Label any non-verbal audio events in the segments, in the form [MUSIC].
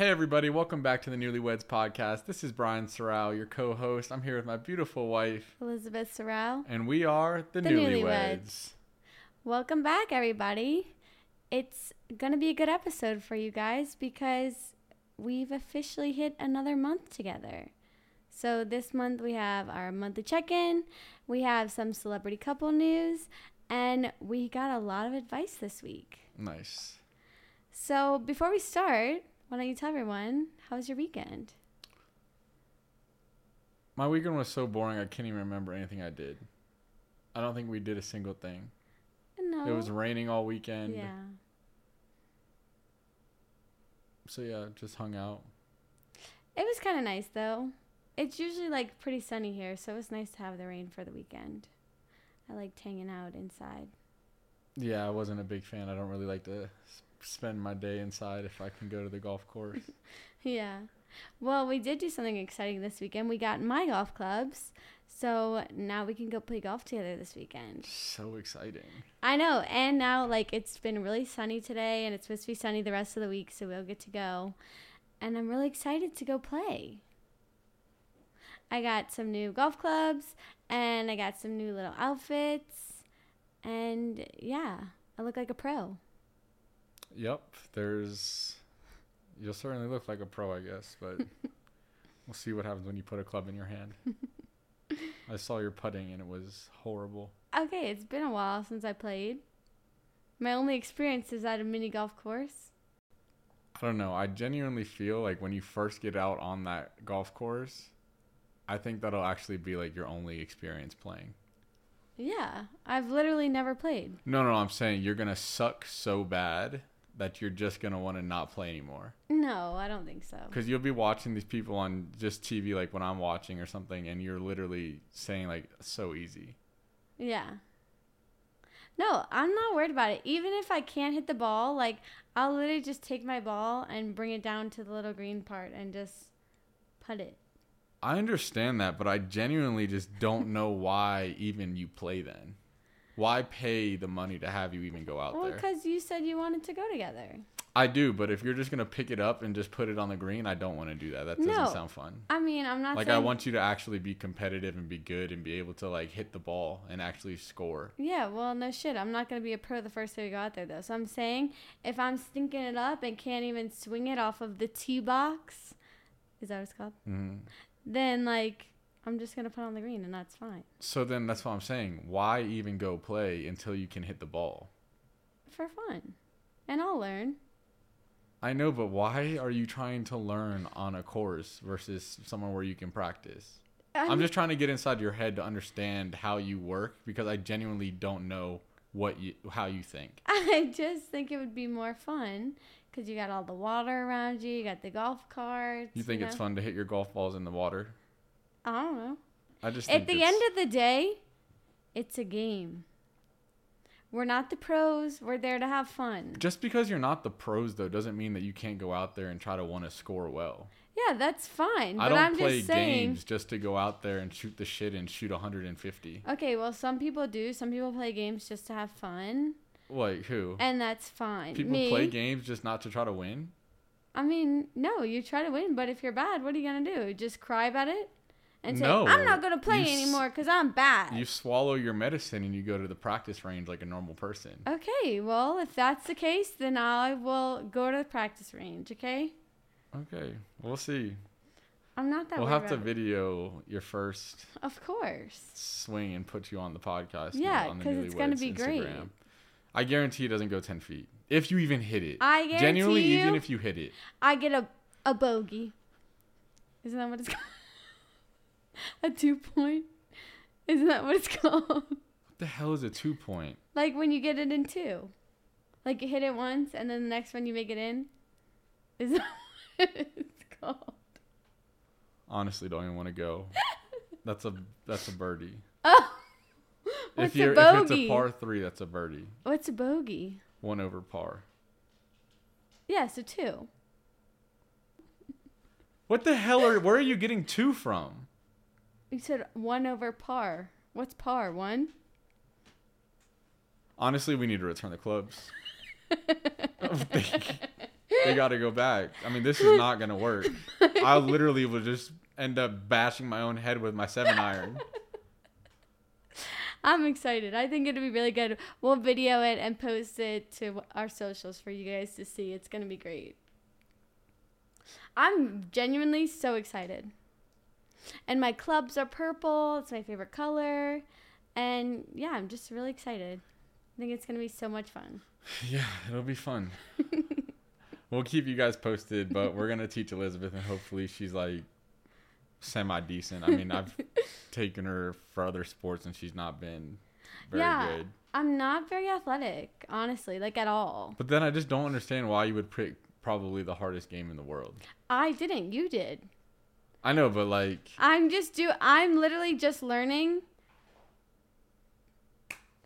Hey, everybody, welcome back to the Newlyweds Podcast. This is Brian Sorrell, your co host. I'm here with my beautiful wife, Elizabeth Sorrell. and we are the, The Newlyweds. Newlyweds. Welcome back, everybody. It's going to be a good episode for you guys because we've officially hit another month together. So, this month we have our monthly check in, we have some celebrity couple news, and we got a lot of advice this week. Nice. So, before we start, why don't you tell everyone how was your weekend? My weekend was so boring, I can't even remember anything I did. I don't think we did a single thing. No. It was raining all weekend. Yeah. So, yeah, just hung out. It was kind of nice though. It's usually like pretty sunny here, so it was nice to have the rain for the weekend. I liked hanging out inside. Yeah, I wasn't a big fan. I don't really like to spend my day inside if I can go to the golf course. [LAUGHS] Yeah. Well, we did do something exciting this weekend. We got my golf clubs, so now we can go play golf together this weekend. so exciting. I know, and now like it's been really sunny today, and it's supposed to be sunny the rest of the week, so we'll get to go. And I'm really excited to go play. I got some new golf clubs, and I got some new little outfits, and yeah, I look like a pro. Yep, there's. You'll certainly look like a pro, I guess, but [LAUGHS] we'll see what happens when you put a club in your hand. [LAUGHS] I saw your putting and it was horrible. Okay, it's been a while since I played. My only experience is at a mini golf course. I don't know. I genuinely feel like when you first get out on that golf course, I think that'll actually be like your only experience playing. Yeah, I've literally never played. No, no, no I'm saying you're gonna suck so bad that you're just gonna want to not play anymore. No, I don't think so. Because you'll be watching these people on just TV, like when I'm watching or something, and you're literally saying like so easy. Yeah. No, I'm not worried about it. Even if I can't hit the ball, like I'll literally just take my ball and bring it down to the little green part and just putt it. I understand that, but I genuinely just don't know why even you play then. Why pay the money to have you even go out Well, there? because you said you wanted to go together. I do, but if you're just gonna pick it up and just put it on the green, I don't want to do that. That doesn't No. sound fun. I mean, I'm not Like saying. I want you to actually be competitive and be good and be able to like hit the ball and actually score. Yeah, well, no shit. I'm not gonna be a pro the first day we go out there, though. So I'm saying, if I'm stinking it up and can't even swing it off of the tee box, is that what it's called? hmm Then like, I'm just gonna put on the green, and that's fine So then that's what I'm saying. Why even go play until you can hit the ball? for fun, and I'll learn. I know, but why are you trying to learn on a course versus somewhere where you can practice? I'm just trying to get inside your head to understand how you work because I genuinely don't know what you how you think. [LAUGHS] I just think it would be more fun because you got all the water around you. You got the golf carts. You think it's know? fun to hit your golf balls in the water? I don't know. I just At the end of the day, it's a game. We're not the pros. We're there to have fun. just because you're not the pros though doesn't mean that you can't go out there and try to want to score well. Yeah, that's fine. I but don't I'm play just saying. games just to go out there and shoot the shit and shoot 150. Okay, well, some people do. Some people play games just to have fun, Like who? and that's fine. People Me, play games just not to try to win. I mean, no, you try to win, but if you're bad, what are you gonna do? Just cry about it and say, No, "I'm not gonna play you anymore because I'm bad." You swallow your medicine and you go to the practice range like a normal person. Okay, well, if that's the case, then I will go to the practice range. Okay, Okay, we'll see. I'm not that. we'll have to it. video your first Of course. swing and put you on the podcast. Yeah, on the 'cause it's gonna Newlyweds be great. I guarantee it doesn't go 10 feet. If you even hit it. I guarantee Genuinely, you, even if you hit it. I get a a bogey. Isn't that what it's [LAUGHS] called? [LAUGHS] a two point. Isn't that what it's [LAUGHS] called? What the hell is a two point? like when you get it in two. Like you hit it once and then the next one you make it in. Is [LAUGHS] that what it's called? Honestly, don't even want to go. That's a that's a birdie. Oh. What's if you're a if it's a par three, that's a birdie. What's a bogey? One over par. Yeah, so two. What the hell are where are you getting two from? You said one over par. What's par? One? Honestly, we need to return the clubs. [LAUGHS] they got to go back. I mean, this is not gonna work. I literally will just end up bashing my own head with my seven iron. [LAUGHS] I'm excited. I think it'll be really good. We'll video it and post it to our socials for you guys to see. It's going to be great. I'm genuinely so excited. And my clubs are purple. It's my favorite color. And yeah, I'm just really excited. I think it's going to be so much fun. [LAUGHS] Yeah, it'll be fun. [LAUGHS] we'll keep you guys posted, but we're going to teach Elizabeth and hopefully she's like semi decent. I mean, I've [LAUGHS] taken her for other sports and she's not been very yeah, good. I'm not very athletic, honestly, like at all. But then I just don't understand why you would pick probably the hardest game in the world. I didn't. You did. I know, but like I'm just do I'm literally just learning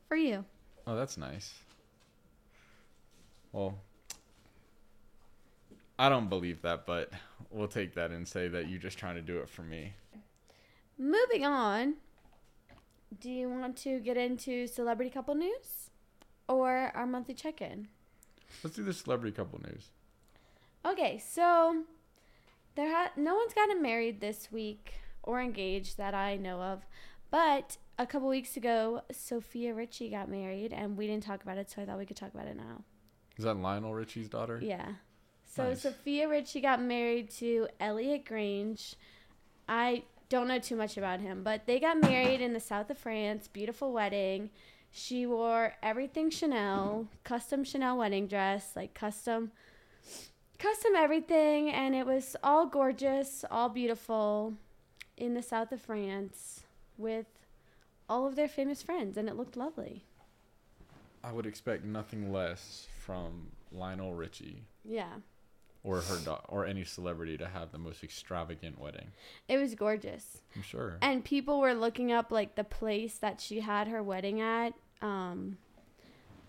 for you. Oh, that's nice. Well, I don't believe that, but we'll take that and say that you're just trying to do it for me. Moving on. Do you want to get into celebrity couple news or our monthly check-in? Let's do the celebrity couple news. Okay, so there ha- no one's gotten married this week or engaged that I know of, but a couple weeks ago, Sofia Richie got married, and we didn't talk about it, so I thought we could talk about it now. Is that Lionel Richie's daughter? Yeah. So Nice. Sofia Richie got married to Elliot Grange. I don't know too much about him, but they got married in the south of France. Beautiful wedding. She wore everything Chanel, custom Chanel wedding dress, like custom custom everything and it was all gorgeous, all beautiful in the south of France with all of their famous friends and it looked lovely. I would expect nothing less from Lionel Richie Yeah. or her da- or any celebrity to have the most extravagant wedding. It was gorgeous. I'm sure. and people were looking up like the place that she had her wedding at um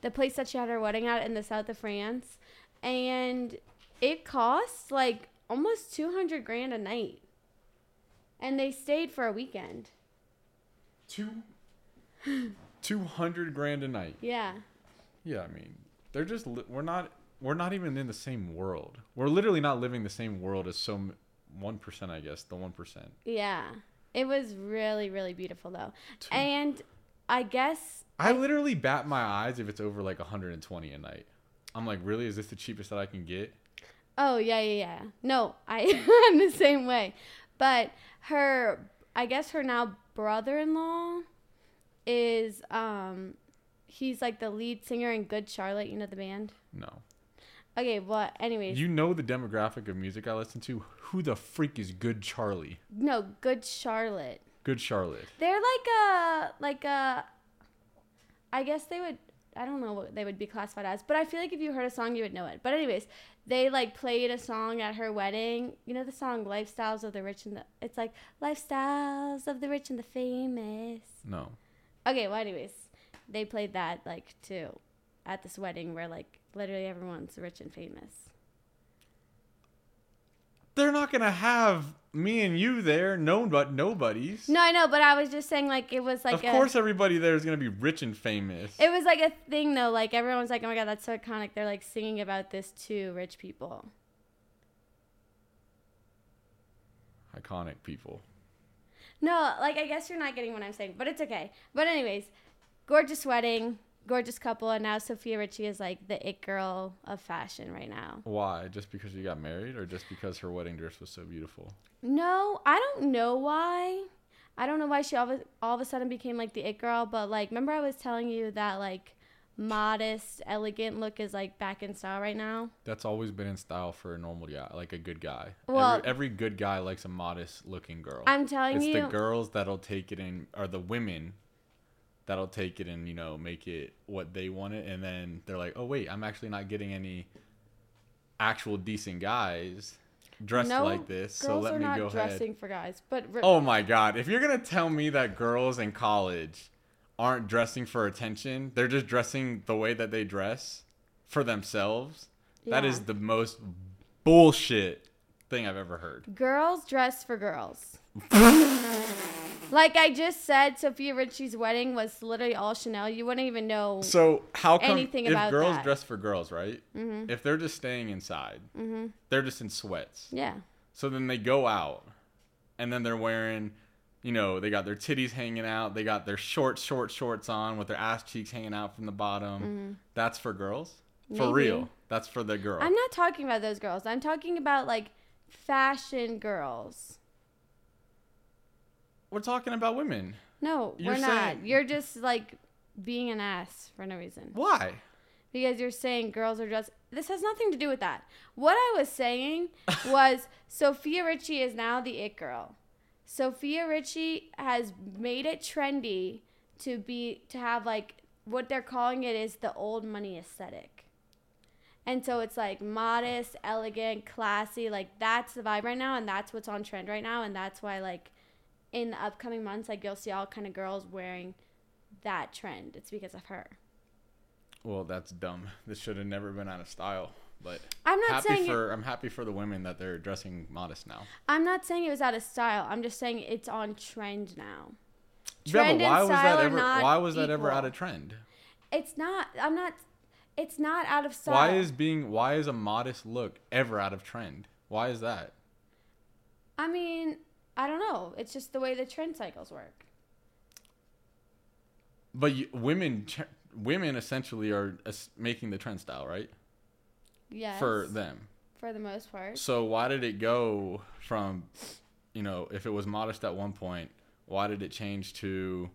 the place that she had her wedding at in the south of france and it cost like almost 200 grand a night and they stayed for a weekend Two. Two hundred grand a night. yeah Yeah, I mean, they're just li- we're not we're not even in the same world. We're literally not living the same world as some one percent, I guess, the one percent. yeah it was really really beautiful though and i guess I literally bat my eyes if it's over like 120 a night. I'm like, really? Is this the cheapest that I can get? Oh yeah, yeah, yeah. No, I [LAUGHS] am the same way. But her, I guess her now brother-in-law is um, he's like the lead singer in Good Charlotte. You know the band. No. Okay, well, anyways, You know the demographic of music I listen to. Who the freak is Good Charlie? no, Good Charlotte. Good Charlotte. They're like a like a. I guess they would. I don't know what they would be classified as, but I feel like if you heard a song, you would know it. But anyways, they like played a song at her wedding. You know the song "Lifestyles of the Rich and the." It's like "Lifestyles of the Rich and the Famous." No. Okay, well, anyways, they played that like too, at this wedding where like literally everyone's rich and famous. They're not gonna have me and you there, no but nobodies. No, I know, but I was just saying like it was like of a, course, everybody there is gonna be rich and famous. It was like a thing though. Like everyone was like, "Oh my god, that's so iconic." They're like singing about this to rich people. Iconic people. No, like I guess you're not getting what I'm saying, but it's okay. But anyways, gorgeous wedding, gorgeous couple, and now Sofia Richie is like the it girl of fashion right now. Why? Just because you got married, or just because her wedding dress was so beautiful? No, I don't know why. I don't know why she all of, all of a sudden became like the it girl, but like remember I was telling you that like modest, elegant look is like back in style right now. That's always been in style for a normal guy, like a good guy. Well- every, every good guy likes a modest-looking girl. I'm telling it's you. the girls that'll take it in, or the women that'll take it and you know make it what they want it, and then they're like, oh wait, I'm actually not getting any actual decent guys dressed no, like this, so let me go dressing ahead. for guys, but re- Oh my god, if you're gonna tell me that girls in college aren't dressing for attention, they're just dressing the way that they dress for themselves. That Yeah. is the most bullshit thing I've ever heard. girls dress for girls. Like I just said, Sofia Richie's wedding was literally all Chanel. You wouldn't even know. So how come Anything if about girls that. dress for girls, right? Mhm. If they're just staying inside, Mhm. they're just in sweats. Yeah. So then they go out, and then they're wearing, you know, they got their titties hanging out, they got their short, short shorts on with their ass cheeks hanging out from the bottom. That's for girls. For Mm-hmm. Maybe. real, that's for the girl. I'm not talking about those girls. I'm talking about like fashion girls. We're talking about women. No, You're we're not. You're just like being an ass for no reason. Why? Because you're saying girls are just. This has nothing to do with that. What I was saying [LAUGHS] was Sofia Richie is now the it girl. Sofia Richie has made it trendy to be to have like what they're calling it is the old money aesthetic. And so it's like modest, elegant, classy, like that's the vibe right now and that's what's on trend right now and that's why like in the upcoming months like you'll see all kind of girls wearing that trend. It's because of her. Well, that's dumb. This should have never been out of style. But I'm not happy saying it- for I'm happy for the women that they're dressing modest now. I'm not saying it was out of style. I'm just saying it's on trend now. yeah, Trend but and why was that ever why was that ever out of trend? It's not. I'm not. It's not out of style. Why is being why is a modest look ever out of trend? Why is that? I mean, I don't know. It's just the way the trend cycles work. But you, women ch- women essentially are es- making the trend style, right? Yes. For them. For the most part. So why did it go from you know, if it was modest at one point, why did it change to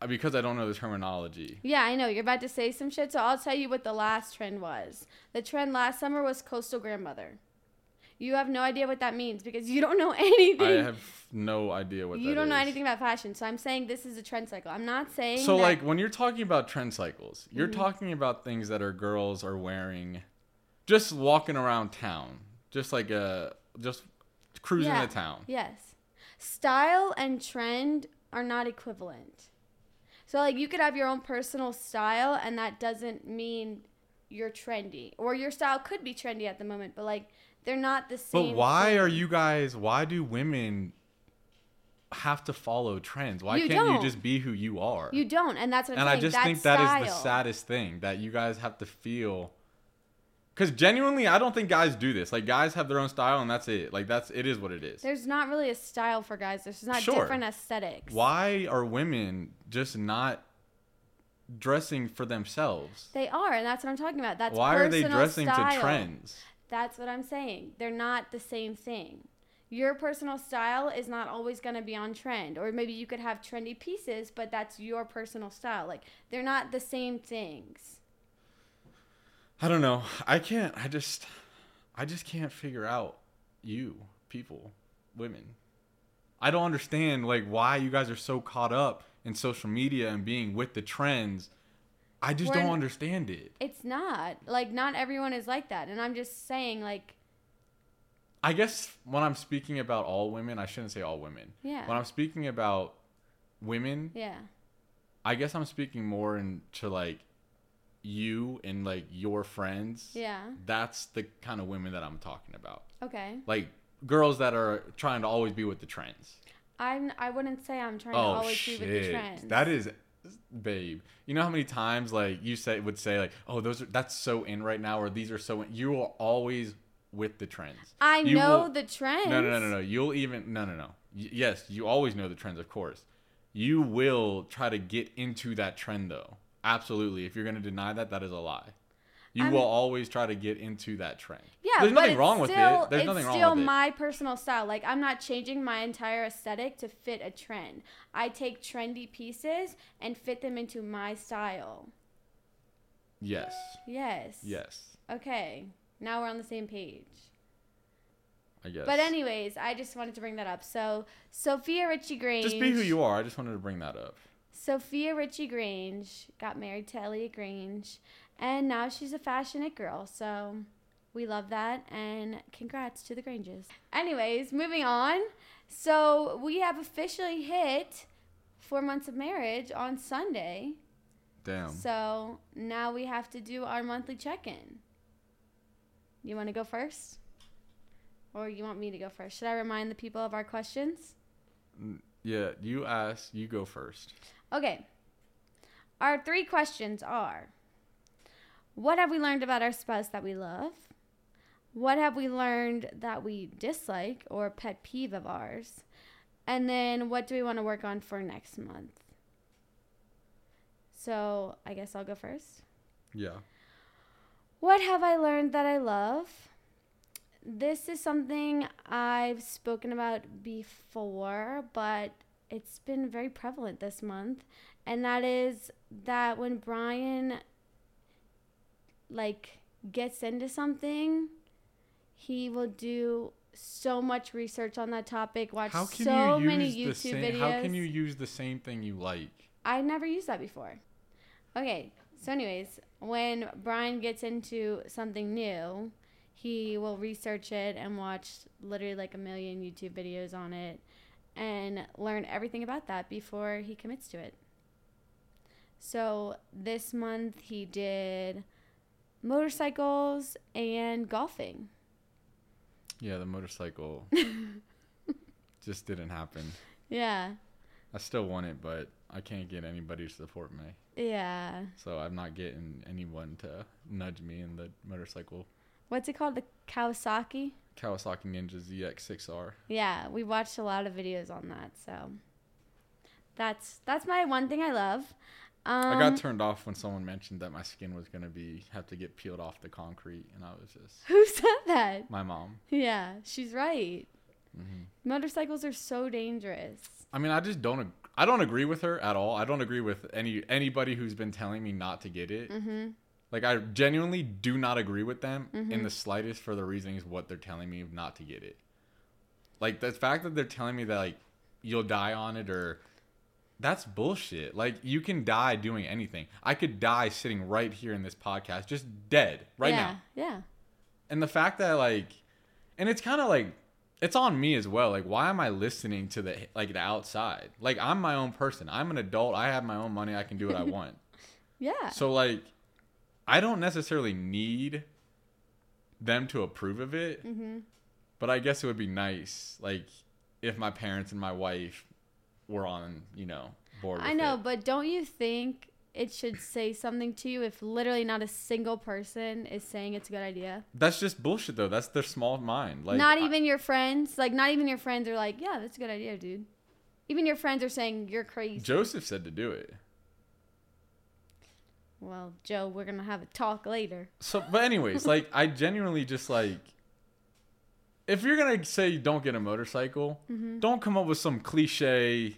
Uh, because I don't know the terminology. Yeah, I know. You're about to say some shit, so I'll tell you what the last trend was. The trend last summer was coastal grandmother. You have no idea what that means because you don't know [LAUGHS] anything. I have no idea what you don't know anything about fashion. So I'm saying this is a trend cycle. I'm not saying So that- like when you're talking about trend cycles, you're Mm-hmm. talking about things that are girls are wearing just walking around town. Just like a just cruising Yeah. the town. Yes. Style and trend are not equivalent. So like you could have your own personal style and that doesn't mean you're trendy. Or your style could be trendy at the moment, but like they're not the same. But why thing. are you guys why do women have to follow trends? Why You can't don't. you just be who you are? You don't, and that's what I'm and I just That's think that is the saddest thing that you guys have to feel because genuinely i don't think guys do this like guys have their own style and that's it like that's it is what it is There's not really a style for guys. There's not Sure. different aesthetics. why are women just not dressing for themselves They are, and that's what I'm talking about. That's why are they dressing style. to trends That's what I'm saying. They're not the same thing. Your personal style is not always going to be on trend. Or maybe you could have trendy pieces, but that's your personal style. Like, they're not the same things. i don't know i can't i just i just can't figure out you people women i don't understand like why you guys are so caught up in social media and being with the trends i just We're don't understand it It's not. Like, not everyone is like that. And I'm just saying, like, I guess when I'm speaking about all women, I shouldn't say all women. Yeah. When I'm speaking about women, yeah. I guess I'm speaking more into like you and like your friends. Yeah. That's the kind of women that I'm talking about. Okay. Like girls that are trying to always be with the trends. I'm, I wouldn't say I'm trying oh to always shit. be with the trends. That is babe. You know how many times like you say would say like, "Oh, those are that's so in right now," or "These are so in." You are always with the trends. I You know will- the trends. No, no, no, no, no. You'll even no, no, no. Y- yes, you always know the trends, of course. You will try to get into that trend, though. Absolutely. If you're going to deny that, that is a lie. You I'm- will always try to get into that trend. Yeah, there's nothing wrong with still, it. There's nothing wrong with it. It's still my personal style. Like I'm not changing my entire aesthetic to fit a trend. I take trendy pieces and fit them into my style. Yes. Yes. Yes. Okay. Now we're on the same page. I guess. But anyways, I just wanted to bring that up. So Sofia Richie Grange. just be who you are. I just wanted to bring that up. Sofia Richie Grange got married to Elliot Grange, and now she's a fashionate girl. So we love that, and congrats to the Granges. Anyways, moving on. So we have officially hit four months of marriage on Sunday. Damn. So now we have to do our monthly check-in. You want to go first, or you want me to go first? Should I remind the people of our questions? Mm, yeah, you ask. You go first. Okay. Our three questions are What have we learned about our spouse that we love? What have we learned that we dislike or pet peeve of ours? And then what do we want to work on for next month? So I guess I'll go first. Yeah. What have I learned that I love? This is something I've spoken about before, but it's been very prevalent this month. And that is that when Brian like gets into something, he will do so much research on that topic, watch How can so you use many YouTube same, videos. How can you use the same thing you like? I never used that before. Okay, so anyways, when Brian gets into something new, he will research it and watch literally like a million YouTube videos on it and learn everything about that before he commits to it. So this month he did motorcycles and golfing. Yeah, the motorcycle [LAUGHS] just didn't happen. Yeah. I still want it, but I can't get anybody to support me. Yeah. So I'm not getting anyone to nudge me in the motorcycle. What's it called? The Kawasaki? Kawasaki Ninja ZX6R. Yeah, we watched a lot of videos on that, so that's that's my one thing I love. Um, I got turned off when someone mentioned that my skin was gonna be have to get peeled off the concrete, and I was just who said that? my mom. Yeah, she's right. hmm Motorcycles are so dangerous. I mean, I just don't. ag- I don't agree with her at all. I don't agree with any anybody who's been telling me not to get it. Mm-hmm. Like, I genuinely do not agree with them in Mhm. the slightest for the reasons what they're telling me not to get it. Like the fact that they're telling me that like you'll die on it or that's bullshit. Like you can die doing anything. I could die sitting right here in this podcast, just dead right yeah, now. Yeah. Yeah. And the fact that like, and it's kind of like, it's on me as well. Like, why am I listening to the like the outside? Like, I'm my own person. I'm an adult. I have my own money. I can do what I [LAUGHS] want. Yeah. So like, I don't necessarily need them to approve of it, mm-hmm. but I guess it would be nice, like, if my parents and my wife were on, you know, board. I know, it. but don't you think it should say something to you if literally not a single person is saying it's a good idea? That's just bullshit, though. That's their small mind. Like, not I- even your friends, like not even your friends are like, yeah, that's a good idea, dude. Even your friends are saying you're crazy. Joseph said to do it. well, Joe, we're gonna have a talk later. So, but anyways, like I genuinely just like, if you're gonna say don't get a motorcycle, Mm-hmm. don't come up with some cliche.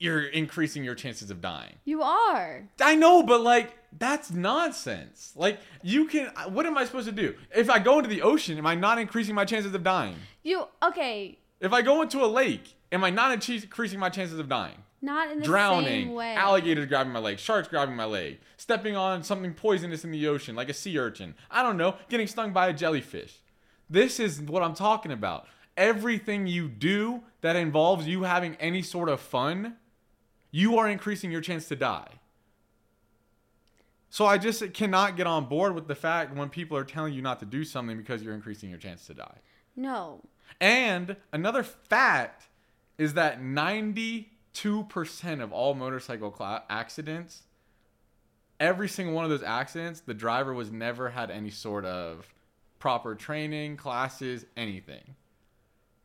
You're increasing your chances of dying. You are. I know, but like that's nonsense. Like you can. What am I supposed to do if I go into the ocean? Am I not increasing my chances of dying? You okay? If I go into a lake, am I not increasing my chances of dying? Not in the Drowning, same way. alligators grabbing my leg, sharks grabbing my leg, stepping on something poisonous in the ocean like a sea urchin. I don't know, getting stung by a jellyfish. This is what I'm talking about. Everything you do that involves you having any sort of fun, you are increasing your chance to die. So I just cannot get on board with the fact when people are telling you not to do something because you're increasing your chance to die. No. And another fact is that 92% of all motorcycle cla accidents, every single one of those accidents, the driver was never had any sort of proper training, classes, anything.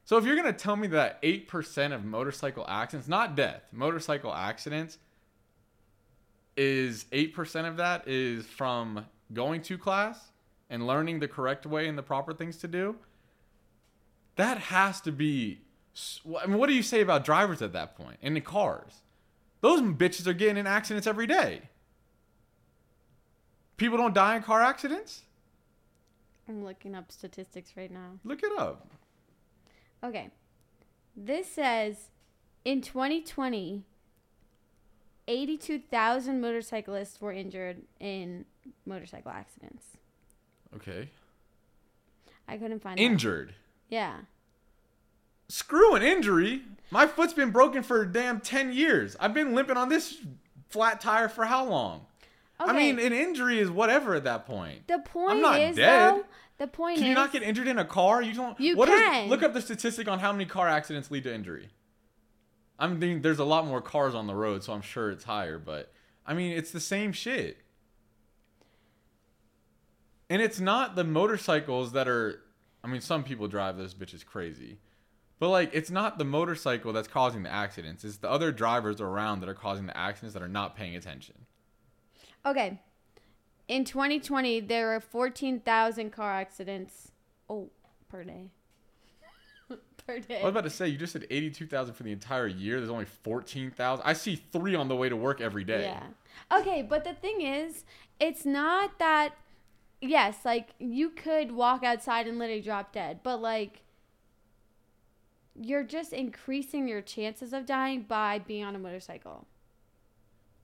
So if you're going to tell me that 8% of motorcycle accidents, not death, motorcycle accidents is 8% of that is from going to class and learning the correct way and the proper things to do, that has to be. I mean, what do you say about drivers at that point in the cars? Those bitches are getting in accidents every day. People don't die in car accidents. I'm looking up statistics right now. Look it up. Okay. This says in 2020, 82,000 motorcyclists were injured in motorcycle accidents. Okay. I couldn't find that. Injured. Yeah. Screw an injury. My foot's been broken for damn 10 years. I've been limping on this flat tire for how long? Okay. I mean, an injury is whatever at that point. the point I'm not is dead. though, the point Can is you not get injured in a car? You don't. You what is- can. look up the statistic on how many car accidents lead to injury. I mean, there's a lot more cars on the road, so I'm sure it's higher. But I mean, it's the same shit. And it's not the motorcycles that are. I mean, some people drive those bitches crazy. But like, it's not the motorcycle that's causing the accidents. It's the other drivers around that are causing the accidents that are not paying attention. Okay. In 2020, there were 14,000 car accidents. Oh, per day. [LAUGHS] per day. I was about to say, you just said 82,000 for the entire year. There's only 14,000. I see three on the way to work every day. Yeah. Okay, but the thing is, it's not that. Yes, like you could walk outside and literally drop dead, but like you're just increasing your chances of dying by being on a motorcycle.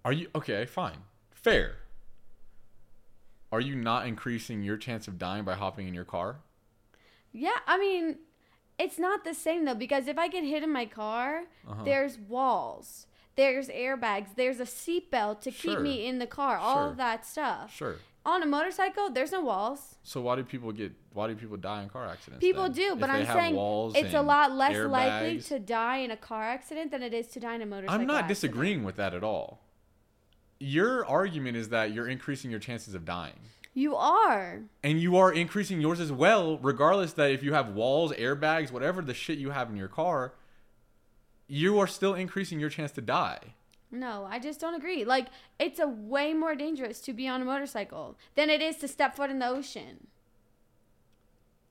Are you okay? Fine, fair. Are you not increasing your chance of dying by hopping in your car? Yeah, I mean, it's not the same though because if I get hit in my car, Uh-huh. there's walls, there's airbags, there's a seatbelt to Sure. keep me in the car, all Sure. of that stuff. Sure. On a motorcycle, there's no walls. So why do people get? Why do people die in car accidents? People then? do, but I'm saying it's a lot less likely to die in a car accident than it is to die in a motorcycle. I'm not accident. disagreeing with that at all. Your argument is that you're increasing your chances of dying. You are. And you are increasing yours as well, regardless that if you have walls, airbags, whatever the shit you have in your car, you are still increasing your chance to die. No, I just don't agree. Like, it's a way more dangerous to be on a motorcycle than it is to step foot in the ocean.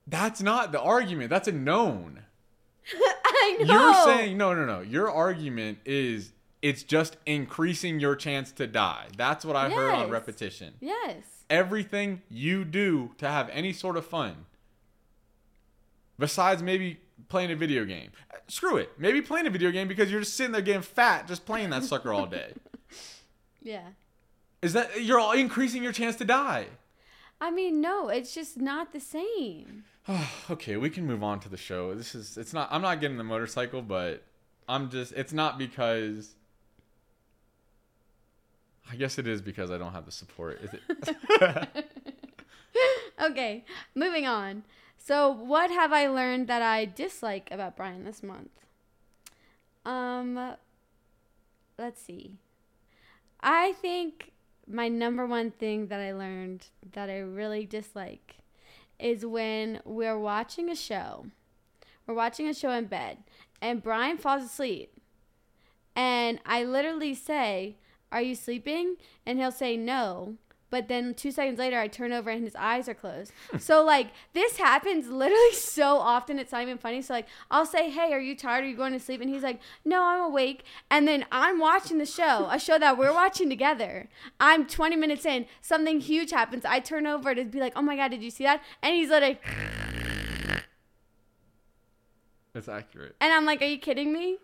That's not the argument. That's a known. [LAUGHS] I know. You're saying no, no, no. Your argument is it's just increasing your chance to die. That's what I heard on repetition. Yes. Everything you do to have any sort of fun, besides maybe playing a video game, screw it. Maybe playing a video game because you're just sitting there getting fat just playing that sucker all day. [LAUGHS] Yeah. Is that you're all increasing your chance to die? I mean, no, it's just not the same. [SIGHS] okay, we can move on to the show. This is it's not I'm not getting the motorcycle, but I'm just it's not because I guess it is because I don't have the support. [LAUGHS] Okay, moving on. So, what have I learned that I dislike about Brian this month? Um, let's see. I think my number one thing that I learned that I really dislike is when we're watching a show. We're watching a show in bed, and Brian falls asleep. And I literally say, Are you sleeping? And he'll say, No. But then two seconds later, I turn over and his eyes are closed. Hmm. so, like, this happens literally [LAUGHS] so often, it's not even funny. So, like, I'll say, Hey, are you tired? Are you going to sleep? And he's like, No, I'm awake. And then I'm watching the show, a show that we're watching together. I'm 20 minutes in, something huge happens. I turn over to be like, Oh my God, did you see that? And he's like, It's accurate. And I'm like, Are you kidding me?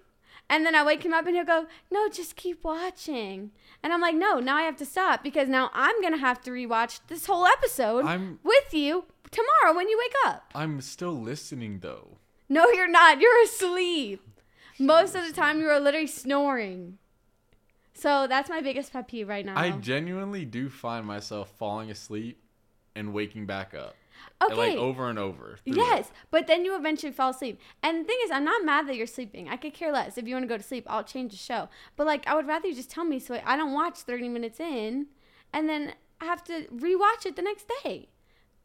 And then I wake him up and he'll go, No, just keep watching. And I'm like, No, now I have to stop because now I'm going to have to rewatch this whole episode I'm with you tomorrow when you wake up. I'm still listening though. No, you're not. You're asleep. Most of the time, you are literally snoring. So that's my biggest pet peeve right now. I genuinely do find myself falling asleep and waking back up. okay. Like over and over. Yes, but then you eventually fall asleep. And the thing is, I'm not mad that you're sleeping. I could care less. If you want to go to sleep, I'll change the show. But like, I would rather you just tell me so I don't watch 30 minutes in and then have to rewatch it the next day.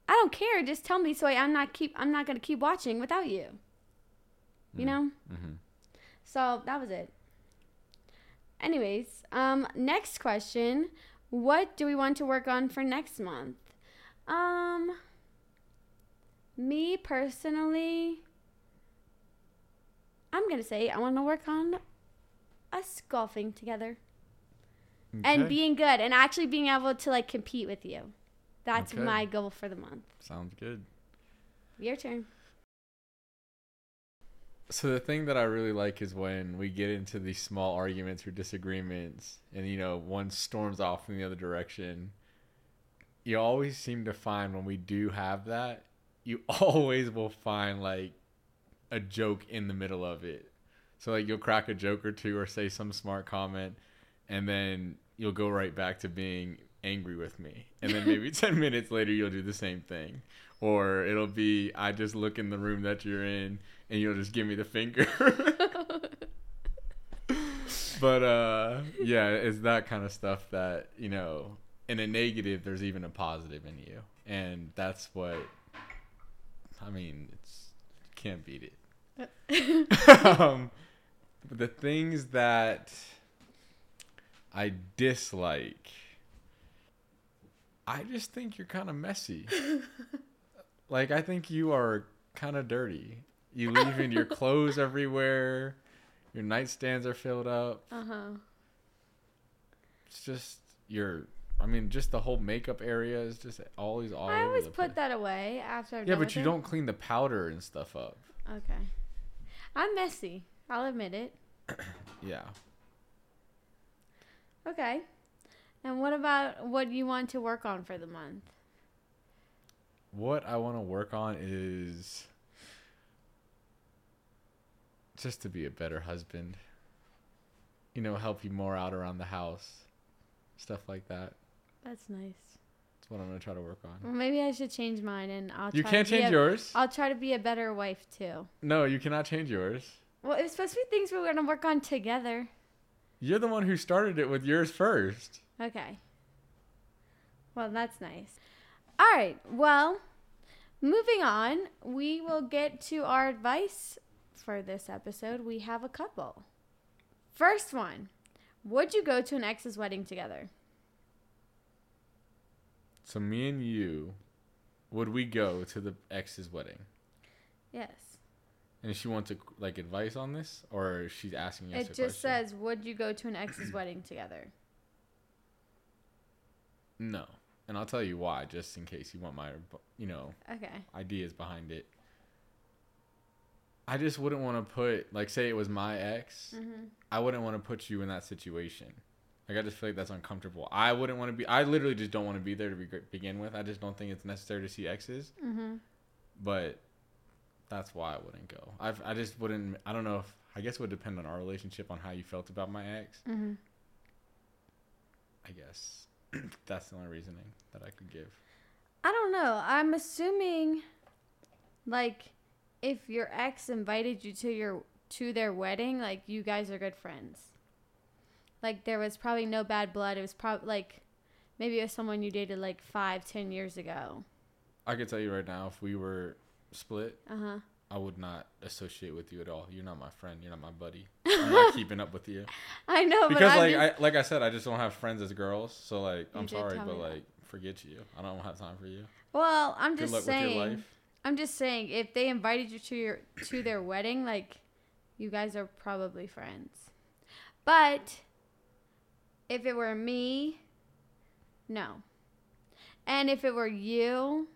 I don't care. Just tell me so I, I'm not keep. I'm not gonna keep watching without you. You know. Mhm. So that was it. Anyways, um, next question: What do we want to work on for next month? Um, me personally, I'm gonna say I want to work on us golfing together and being good and actually being able to like compete with you. That's Okay. my goal for the month. Sounds good. Your turn. So the thing that I really like is when we get into these small arguments or disagreements, and you know one storms off in the other direction. You always seem to find when we do have that, you [LAUGHS] always will find like a joke in the middle of it. So like you'll crack a joke or two or say some smart comment, and then you'll go right back to being angry with me, and then maybe [LAUGHS] ten minutes later you'll do the same thing, or it'll be I just look in the room that you're in and you'll just give me the finger. [LAUGHS] but uh, yeah, it's that kind of stuff that you know. In a negative, there's even a positive in you, and that's what. I mean, it's can't beat it. [LAUGHS] [LAUGHS] um, the things that I dislike. I just think you're kind of messy. [LAUGHS] like I think you are kind of dirty. You leaving your clothes everywhere. Your nightstands are filled up. Uh huh. It's just your. I mean, just the whole makeup area is just always all. I always put place. that away after. I've Yeah, but you it. don't clean the powder and stuff up. Okay. I'm messy. I'll admit it. [COUGHS] Yeah. Okay. And what about what you want to work on for the month? What I want to work on is just to be a better husband. You know, help you more out around the house. Stuff like that. That's nice. That's what I'm going to try to work on. Well, maybe I should change mine, and I'll. You try can't to change a- yours. I'll try to be a better wife too. No, you cannot change yours. Well, it was supposed to be things we were gonna work on together. You're the one who started it with yours first. Okay. Well, that's nice. All right. Well, moving on, we will get to our advice for this episode. We have a couple. First one Would you go to an ex's wedding together? So me and you, would we go to the ex's wedding? Yes. And she wants to like advice on this, or she's asking us. It just question? says, Would you go to an ex's [CLEARS THROAT] wedding together? no, and I'll tell you why, just in case you want my, you know, Okay. ideas behind it. I just wouldn't want to put like say it was my ex. Mm-hmm. I wouldn't want to put you in that situation. Like I just feel like that's uncomfortable. I wouldn't want to be. I literally just don't want to be there to be, begin with. I just don't think it's necessary to see exes. Mm-hmm. But that's why I wouldn't go. I I just wouldn't. I don't know if. I guess it would depend on our relationship on how you felt about my ex. Mm-hmm. I guess [CLEARS THROAT] that's the only reasoning that I could give. I don't know. I'm assuming, like, if your ex invited you to your to their wedding, like you guys are good friends. Like there was probably no bad blood. It was probably like maybe it was someone you dated like five, ten years ago. I could tell you right now, if we were split, Uh huh. I would not associate with you at all. You're not my friend. You're not my buddy. [LAUGHS] I'm not keeping up with you I know, because, like, just, I like I said, I just don't have friends as girls. So, like, You I'm sorry, but me that. like, forget you. I don't have time for you. well, I'm Good just saying. with your life. I'm just saying, if they invited you to your to their wedding, like you guys are probably friends. But if it were me, no. And if it were you,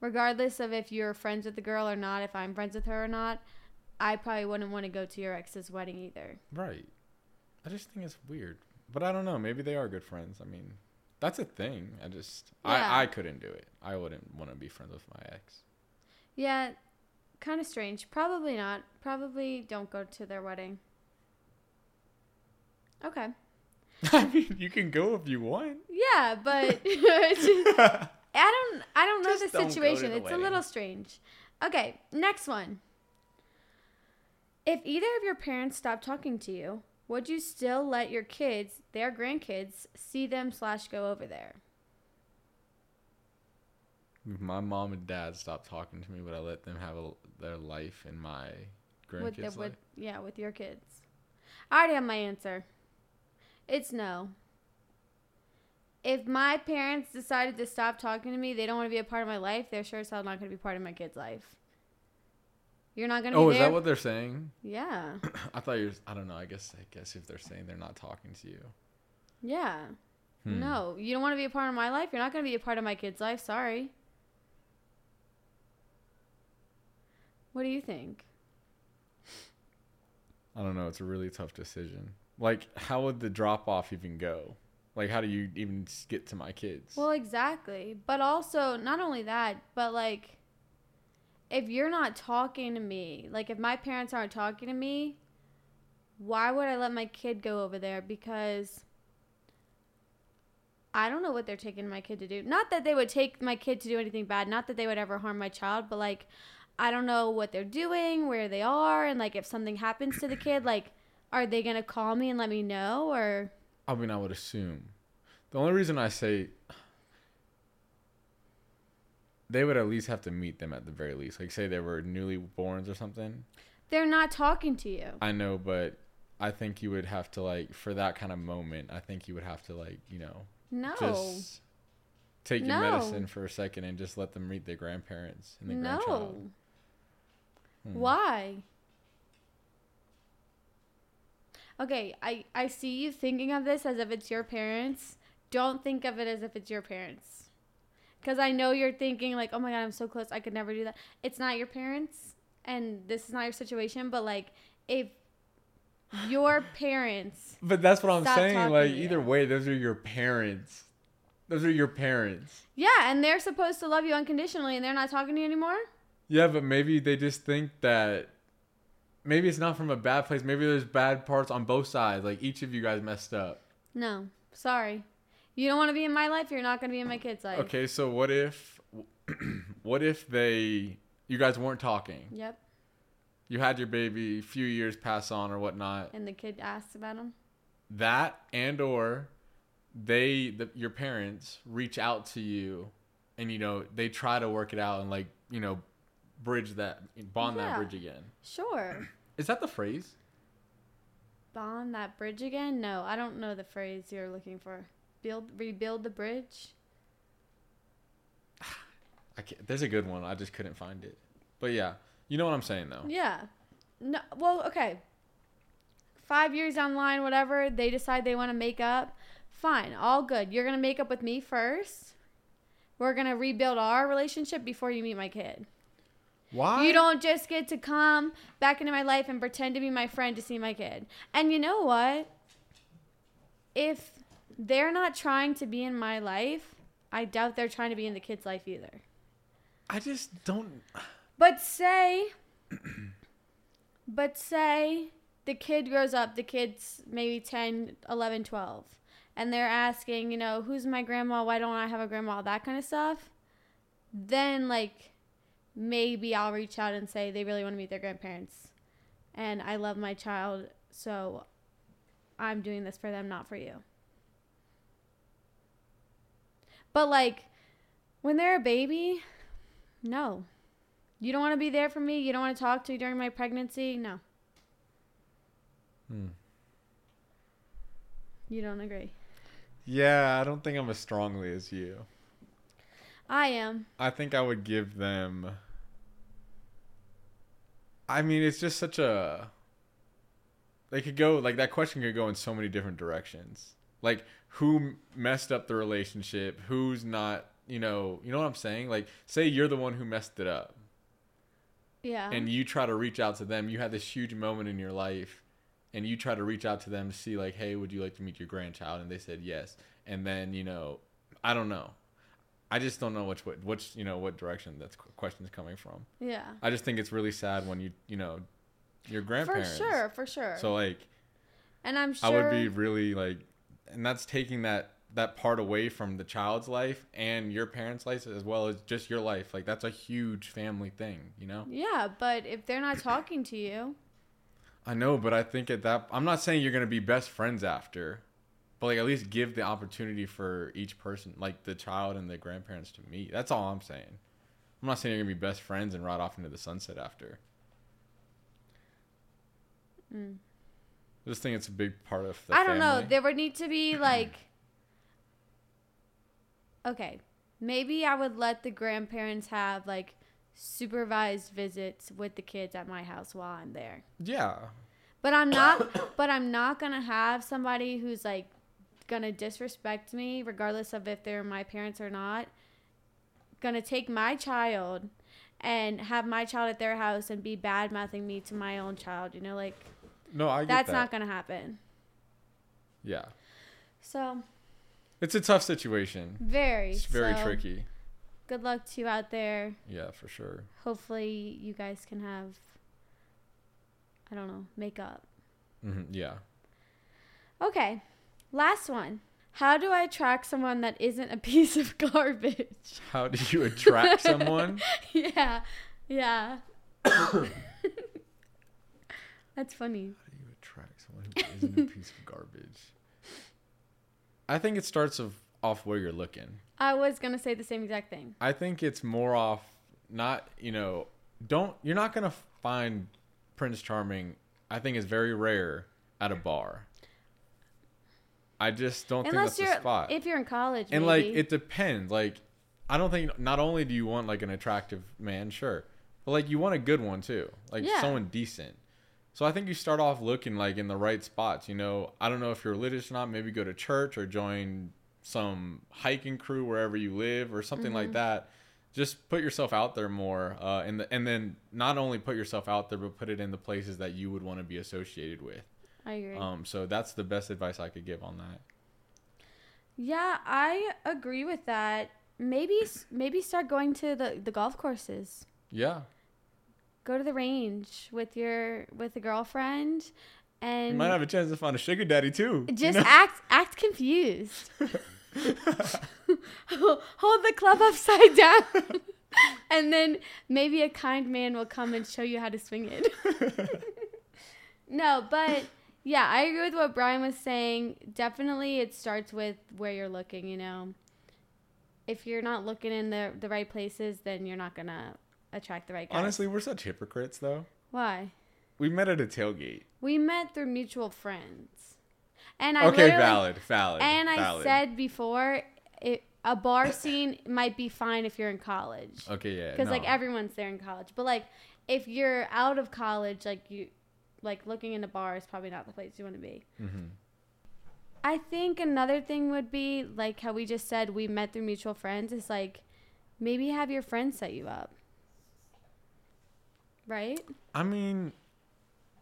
regardless of if you're friends with the girl or not, if I'm friends with her or not, I probably wouldn't want to go to your ex's wedding either. Right. I just think it's weird, but I don't know. Maybe they are good friends. I mean, that's a thing. I just Yeah. I I couldn't do it. I wouldn't want to be friends with my ex. Yeah, kind of strange. Probably not. Probably don't go to their wedding. Okay. [LAUGHS] I mean, you can go if you want. Yeah, but [LAUGHS] just- [LAUGHS] I don't I don't know Just the don't go to situation. the it's a wedding. little strange. Okay, next one. If either of your parents stopped talking to you, would you still let your kids, their grandkids, see them slash go over there? If My mom and dad stopped talking to me, but I let them have a, their life in my With grandkids' the, life. with yeah, with your kids. I already have my answer. It's no. If my parents decided to stop talking to me, they don't want to be a part of my life. They're sure as hell not going to be part of my kid's life. You're not going to Oh, is that what they're saying? yeah. [CLEARS THROAT] I thought you. I don't know. I guess. I guess if they're saying they're not talking to you. Yeah. Hmm. No, you don't want to be a part of my life. You're not going to be a part of my kid's life. Sorry. What do you think? I don't know. It's a really tough decision. Like, how would the drop off even go? Like, how do you even get to my kids? Well, exactly. But also, not only that, but like, if you're not talking to me, like if my parents aren't talking to me, why would I let my kid go over there? Because I don't know what they're taking my kid to do. Not that they would take my kid to do anything bad, not that they would ever harm my child, but like, I don't know what they're doing, where they are, and like if something happens to the kid, like, are they gonna call me and let me know or I mean, I would assume. The only reason I say they would at least have to meet them at the very least. Like, say they were newly borns or something. they're not talking to you? I know, but I think you would have to like for that kind of moment. I think you would have to like you know No. just take your No. medicine for a second and just let them meet their grandparents and their grandchild. no. Hmm. Why? Okay, I I see you thinking of this as if it's your parents. Don't think of it as if it's your parents. Cuz I know you're thinking like, "Oh my god, I'm so close. I could never do that." It's not your parents and this is not your situation, but like if your parents But that's what I'm saying. Like either you. way, those are your parents. Those are your parents. Yeah, and they're supposed to love you unconditionally and they're not talking to you anymore? Yeah, but maybe they just think that maybe it's not from a bad place. Maybe there's bad parts on both sides. Like each of you guys messed up. No. Sorry. You don't want to be in my life, you're not going to be in my kids' life. Okay, so what if [CLEARS THROAT] what if they you guys weren't talking? Yep. You had your baby, a few years pass on or whatnot. And the kid asks about him. That and or they the, your parents reach out to you and you know they try to work it out and like you know bridge that bond that bridge again. Sure. Is that the phrase? Bond that bridge again? No, I don't know the phrase you're looking for. Build, rebuild the bridge. [SIGHS] I can't, there's a good one. I just couldn't find it. But yeah, you know what I'm saying though. Yeah. No. Well, okay. Five years down the line, whatever they decide they want to make up, fine, all good. You're gonna make up with me first. We're gonna rebuild our relationship before you meet my kid. Why? You don't just get to come back into my life and pretend to be my friend to see my kid. And you know what? If they're not trying to be in my life, I doubt they're trying to be in the kid's life either. I just don't. But say, but say the kid grows up, the kid's maybe 10, 11, 12, and they're asking, you know, who's my grandma? Why don't I have a grandma? That kind of stuff. Then, like, maybe I'll reach out and say they really want to meet their grandparents. And I love my child, so I'm doing this for them, not for you. But, like, when they're a baby, no. You don't want to be there for me? You don't want to talk to me during my pregnancy? No. Hmm. You don't agree. Yeah, I don't think I'm as strongly as you. I am. I think I would give them. I mean, it's just such a. They could go like that question could go in so many different directions. Like who messed up the relationship? Who's not? You know, you know what I'm saying? Like, say you're the one who messed it up, Yeah. and you try to reach out to them. You had this huge moment in your life, and you try to reach out to them to see like, hey, would you like to meet your grandchild? And they said yes. And then you know, I don't know. I just don't know which way- which you know what direction that question is coming from. yeah. I just think it's really sad when you you know your grandparents. For sure, for sure. So like and I'm sure I would be really like, and that's taking that that part away from the child's life and your parents' life as well as just your life. Like that's a huge family thing, you know. Yeah, but if they're not talking to you, I know, but I think at that I'm not saying you're gonna be best friends after, but like at least give the opportunity for each person, like the child and the grandparents, to meet. That's all I'm saying. I'm not saying you're gonna be best friends and ride off into the sunset after. mm. I just think it's a big part of the I don't know. There would need to be [CLEARS THROAT] like Okay. Maybe I would let the grandparents have like supervised visits with the kids at my house while I'm there. Yeah. But I'm not but I'm not going to have somebody who's like to disrespect me regardless of if they're my parents or not. To take my child and have my child at their house and be bad mouthing me to my own child, you know, like No, I get that's that. not to happen. Yeah. So, It's a tough situation. very It's very so tricky. Good luck to you out there. Yeah, for sure. Hopefully you guys can have I don't know, make up. hmm Yeah. Okay. Last one. How do I attract someone that isn't a [LAUGHS] piece of garbage? How do you attract someone? [LAUGHS] yeah. Yeah. [COUGHS] That's funny. How do you attract someone who isn't a piece of garbage? I think it starts of off where you're looking. I was gonna say the same exact thing. I think it's more off not you know don't you're not gonna find Prince Charming. I think it's very rare at a bar. I just don't Unless think that's the spot. if you're in college, and maybe. like it depends. Like I don't think not only do you want like an attractive man, sure, but like you want a good one too, like Yeah. someone decent. So I think you start off looking like in the right spots. You know, I don't know if you're religious or not. Maybe go to church or join some hiking crew wherever you live or something like Mm-hmm. that. Just put yourself out there more, uh, and the, and then not only put yourself out there, but put it in the places that you would want to be associated with. I agree. Um, so that's the best advice I could give on that. yeah, I agree with that. Maybe maybe start going to the the golf courses. Yeah, Go to the range with your with a girlfriend, and you might have a chance to find a sugar daddy too. just act act confused. [LAUGHS] Hold the club upside down. [LAUGHS] and then maybe a kind man will come and show you how to swing it. [LAUGHS] no, but yeah, I agree with what Brian was saying. Definitely it starts with where you're looking, you know. If you're not looking in the the right places, then you're not going to attract the right guys. Honestly, we're such hypocrites though. Why? We met at a tailgate. We met through mutual friends. And I Okay, valid, valid. And I said before, it, a bar scene might be fine if you're in college, Okay, yeah. because like everyone's there in college. But like if you're out of college, like you, like looking in a bar is probably not the place you want to be. Mhm. I think another thing would be like how we just said we met through mutual friends. Is like maybe have your friends set you up, right? I mean,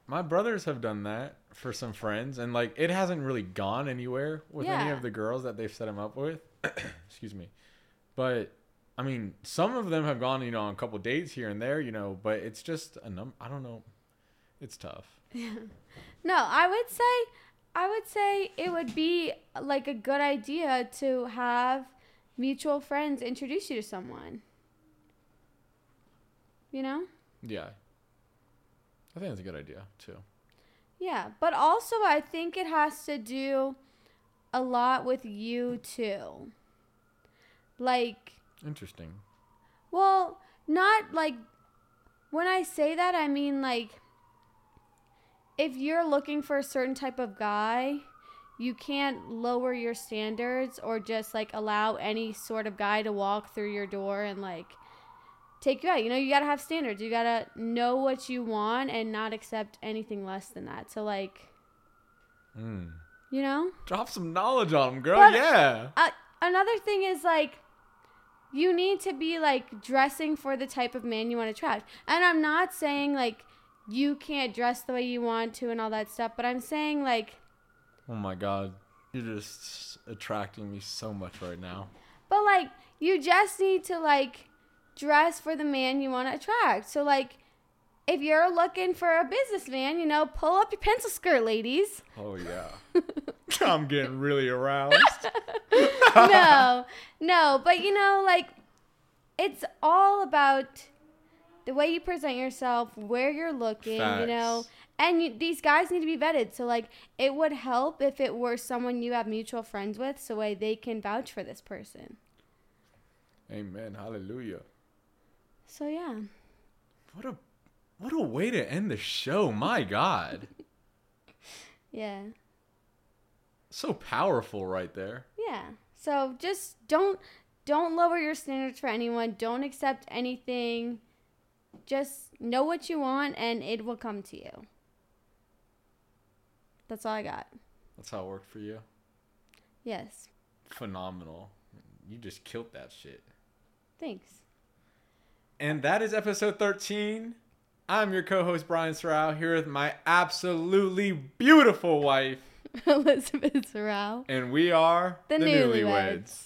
my brothers have done that for some friends, and like it hasn't really gone anywhere with any of the girls that they've set them up with. [COUGHS] Excuse me, but I mean, some of them have gone, you know, on a couple dates here and there, you know, but it's just a num. I don't know. It's tough. [LAUGHS] No, I would say I would say it would be like a good idea to have mutual friends introduce you to someone. You know? Yeah. I think that's a good idea too. Yeah, but also I think it has to do a lot with you too. Like Interesting. Well, not like when I say that, I mean like if you're looking for a certain type of guy, you can't lower your standards or just like allow any sort of guy to walk through your door and like take you out. You know, you got to have standards. You got to know what you want and not accept anything less than that. So like, Mm. you know? Drop some knowledge on them, girl. But- yeah. uh, another thing is like you need to be like dressing for the type of man you want to attract and i'm not saying like you can't dress the way you want to and all that stuff but i'm saying like Oh my god. You're just attracting me so much right now. but like you just need to like dress for the man you want to attract so like if you're looking for a businessman you know pull up your pencil skirt ladies Oh yeah. [LAUGHS] I'm getting really aroused. [LAUGHS] no, no, but you know, like it's all about the way you present yourself, where you're looking, you know. And you, these guys need to be vetted. So, like, it would help if it were someone you have mutual friends with, so way they can vouch for this person. Amen. Hallelujah. So yeah, What a what a way to end the show. My God. [LAUGHS] yeah, So powerful right there. yeah. So just don't don't lower your standards for anyone. Don't accept anything. Just know what you want, and it will come to you. That's all I got. That's how it worked for you. Yes. Phenomenal. You just killed that shit. Thanks. And that is episode 13. I'm your co-host Brian Sorrell here with my absolutely beautiful wife, [LAUGHS] Elizabeth Sorrell. and we are The, the newlyweds. newlyweds.